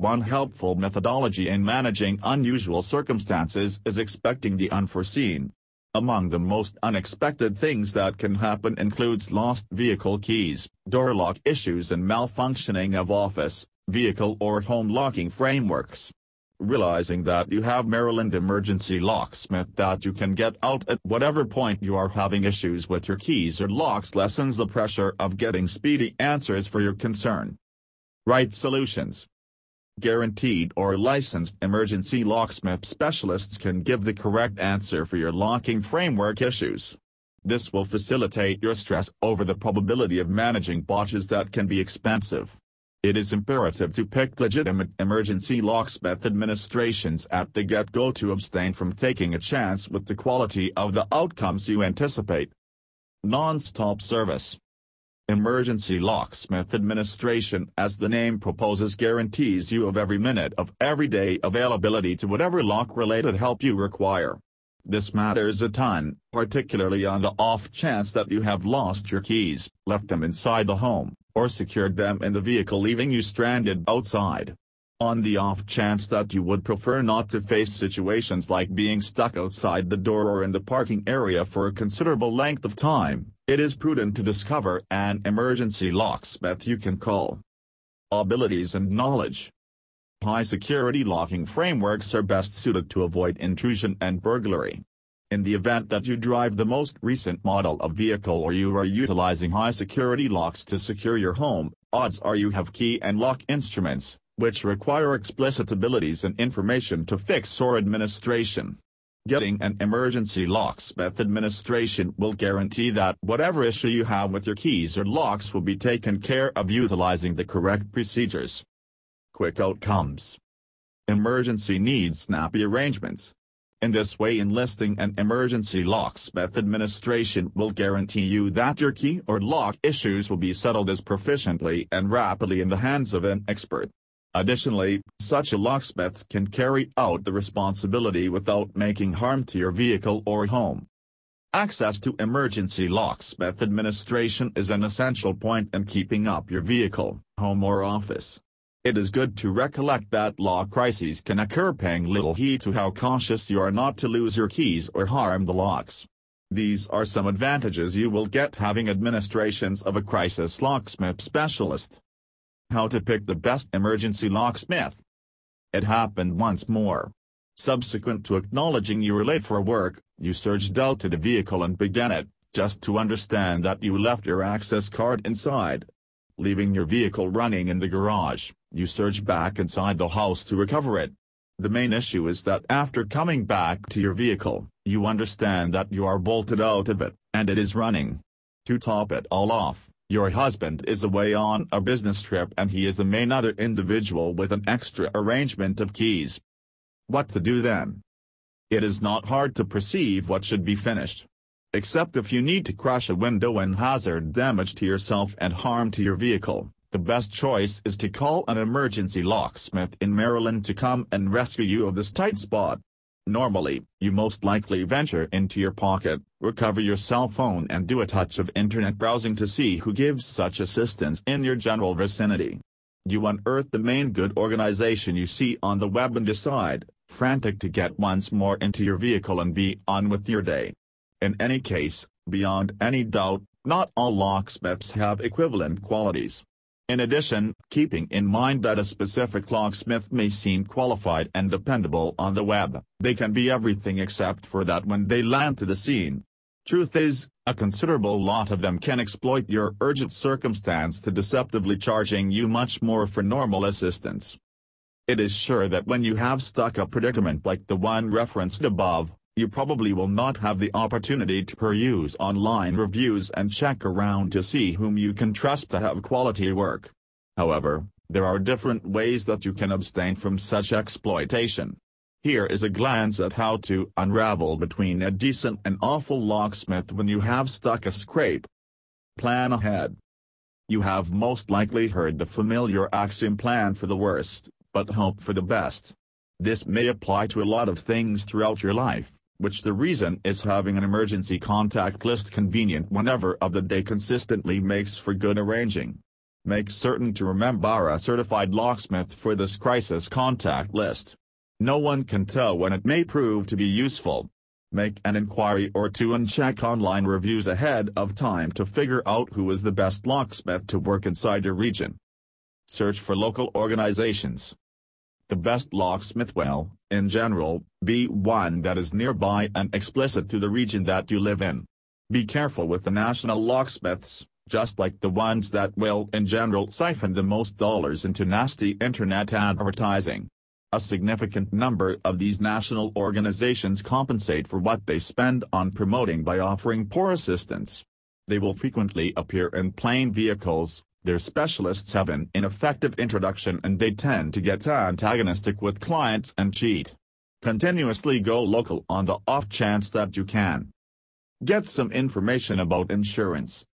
One helpful methodology in managing unusual circumstances is expecting the unforeseen. Among the most unexpected things that can happen includes lost vehicle keys, door lock issues and malfunctioning of office, vehicle or home locking frameworks. Realizing that you have Maryland Emergency Locksmith that you can get out at whatever point you are having issues with your keys or locks lessens the pressure of getting speedy answers for your concern. Right solutions guaranteed or licensed emergency locksmith specialists can give the correct answer for your locking framework issues. This will facilitate your stress over the probability of managing botches that can be expensive. It is imperative to pick legitimate emergency locksmith administrations at the get-go to abstain from taking a chance with the quality of the outcomes you anticipate. Non-stop service Emergency Locksmith Administration as the name proposes guarantees you of every minute of everyday availability to whatever lock-related help you require. This matters a ton, particularly on the off chance that you have lost your keys, left them inside the home, or secured them in the vehicle leaving you stranded outside. On the off chance that you would prefer not to face situations like being stuck outside the door or in the parking area for a considerable length of time, it is prudent to discover an emergency locksmith you can call. Abilities and knowledge. High-security locking frameworks are best suited to avoid intrusion and burglary. In the event that you drive the most recent model of vehicle or you are utilizing high-security locks to secure your home, odds are you have key and lock instruments, which require explicit abilities and information to fix or administration. Getting an emergency locksmith administration will guarantee that whatever issue you have with your keys or locks will be taken care of utilizing the correct procedures. Quick outcomes. Emergency needs snappy arrangements. In this way enlisting an emergency locksmith administration will guarantee you that your key or lock issues will be settled as proficiently and rapidly in the hands of an expert. Additionally, such a locksmith can carry out the responsibility without making harm to your vehicle or home. Access to emergency locksmith administration is an essential point in keeping up your vehicle, home or office. It is good to recollect that lock crises can occur paying little heed to how cautious you are not to lose your keys or harm the locks. These are some advantages you will get having administrations of a crisis locksmith specialist. How to pick the best emergency locksmith. It happened once more. Subsequent to acknowledging you were late for work, you surged out to the vehicle and began it, just to understand that you left your access card inside. Leaving your vehicle running in the garage, you surge back inside the house to recover it. The main issue is that after coming back to your vehicle, you understand that you are bolted out of it, and it is running. To top it all off, your husband is away on a business trip and he is the main other individual with an extra arrangement of keys. What to do then? It is not hard to perceive what should be finished. Except if you need to crash a window and hazard damage to yourself and harm to your vehicle, the best choice is to call an emergency locksmith in Maryland to come and rescue you of this tight spot. Normally, you most likely venture into your pocket, recover your cell phone and do a touch of internet browsing to see who gives such assistance in your general vicinity. You unearth the main good organization you see on the web and decide, frantic to get once more into your vehicle and be on with your day. In any case, beyond any doubt, not all locksmiths have equivalent qualities. In addition, keeping in mind that a specific locksmith may seem qualified and dependable on the web, they can be everything except for that when they land to the scene. Truth is, a considerable lot of them can exploit your urgent circumstance to deceptively charging you much more for normal assistance. It is sure that when you have stuck a predicament like the one referenced above, you probably will not have the opportunity to peruse online reviews and check around to see whom you can trust to have quality work. However, there are different ways that you can abstain from such exploitation. Here is a glance at how to unravel between a decent and awful locksmith when you have stuck a scrape. Plan ahead. You have most likely heard the familiar axiom plan for the worst, but hope for the best. This may apply to a lot of things throughout your life which the reason is having an emergency contact list convenient whenever of the day consistently makes for good arranging. Make certain to remember a certified locksmith for this crisis contact list. No one can tell when it may prove to be useful. Make an inquiry or two and check online reviews ahead of time to figure out who is the best locksmith to work inside your region. Search for local organizations. The best locksmith will, in general, be one that is nearby and explicit to the region that you live in. Be careful with the national locksmiths, just like the ones that will in general siphon the most dollars into nasty internet advertising. A significant number of these national organizations compensate for what they spend on promoting by offering poor assistance. They will frequently appear in plain vehicles, their specialists have an ineffective introduction and they tend to get antagonistic with clients and cheat. Continuously go local on the off chance that you can. Get some information about insurance.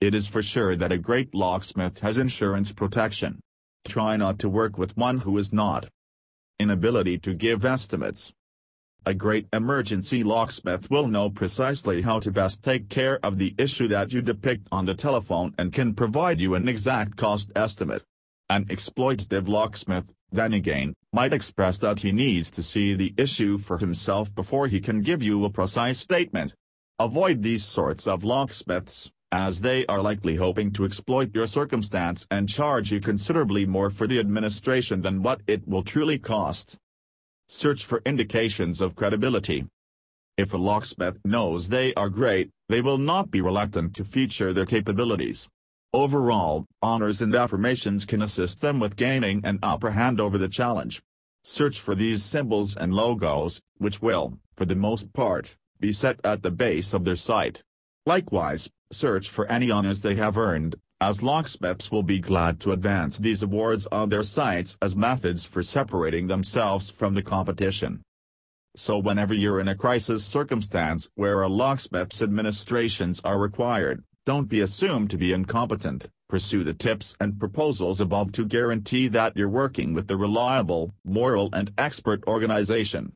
It is for sure that a great locksmith has insurance protection. Try not to work with one who is not inability to give estimates. A great emergency locksmith will know precisely how to best take care of the issue that you depict on the telephone and can provide you an exact cost estimate. An exploitative locksmith, then again, might express that he needs to see the issue for himself before he can give you a precise statement. Avoid these sorts of locksmiths as they are likely hoping to exploit your circumstance and charge you considerably more for the administration than what it will truly cost. Search for indications of credibility. If a locksmith knows they are great, they will not be reluctant to feature their capabilities. Overall, honors and affirmations can assist them with gaining an upper hand over the challenge. Search for these symbols and logos, which will, for the most part, be set at the base of their site. Likewise, search for any honors they have earned, as locksmiths will be glad to advance these awards on their sites as methods for separating themselves from the competition. So whenever you're in a crisis circumstance where a locksmith's administrations are required, don't be assumed to be incompetent, pursue the tips and proposals above to guarantee that you're working with the reliable, moral and expert organization.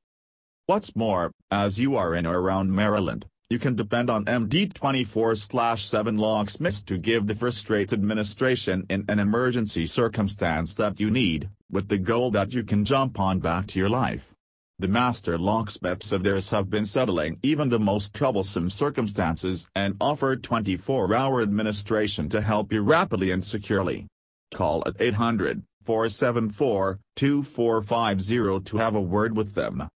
What's more, as you are in or around Maryland, you can depend on MD 24-7 locksmiths to give the first-rate administration in an emergency circumstance that you need, with the goal that you can jump on back to your life. The master locksmiths of theirs have been settling even the most troublesome circumstances and offer 24-hour administration to help you rapidly and securely. Call at 800 474 2450 to have a word with them.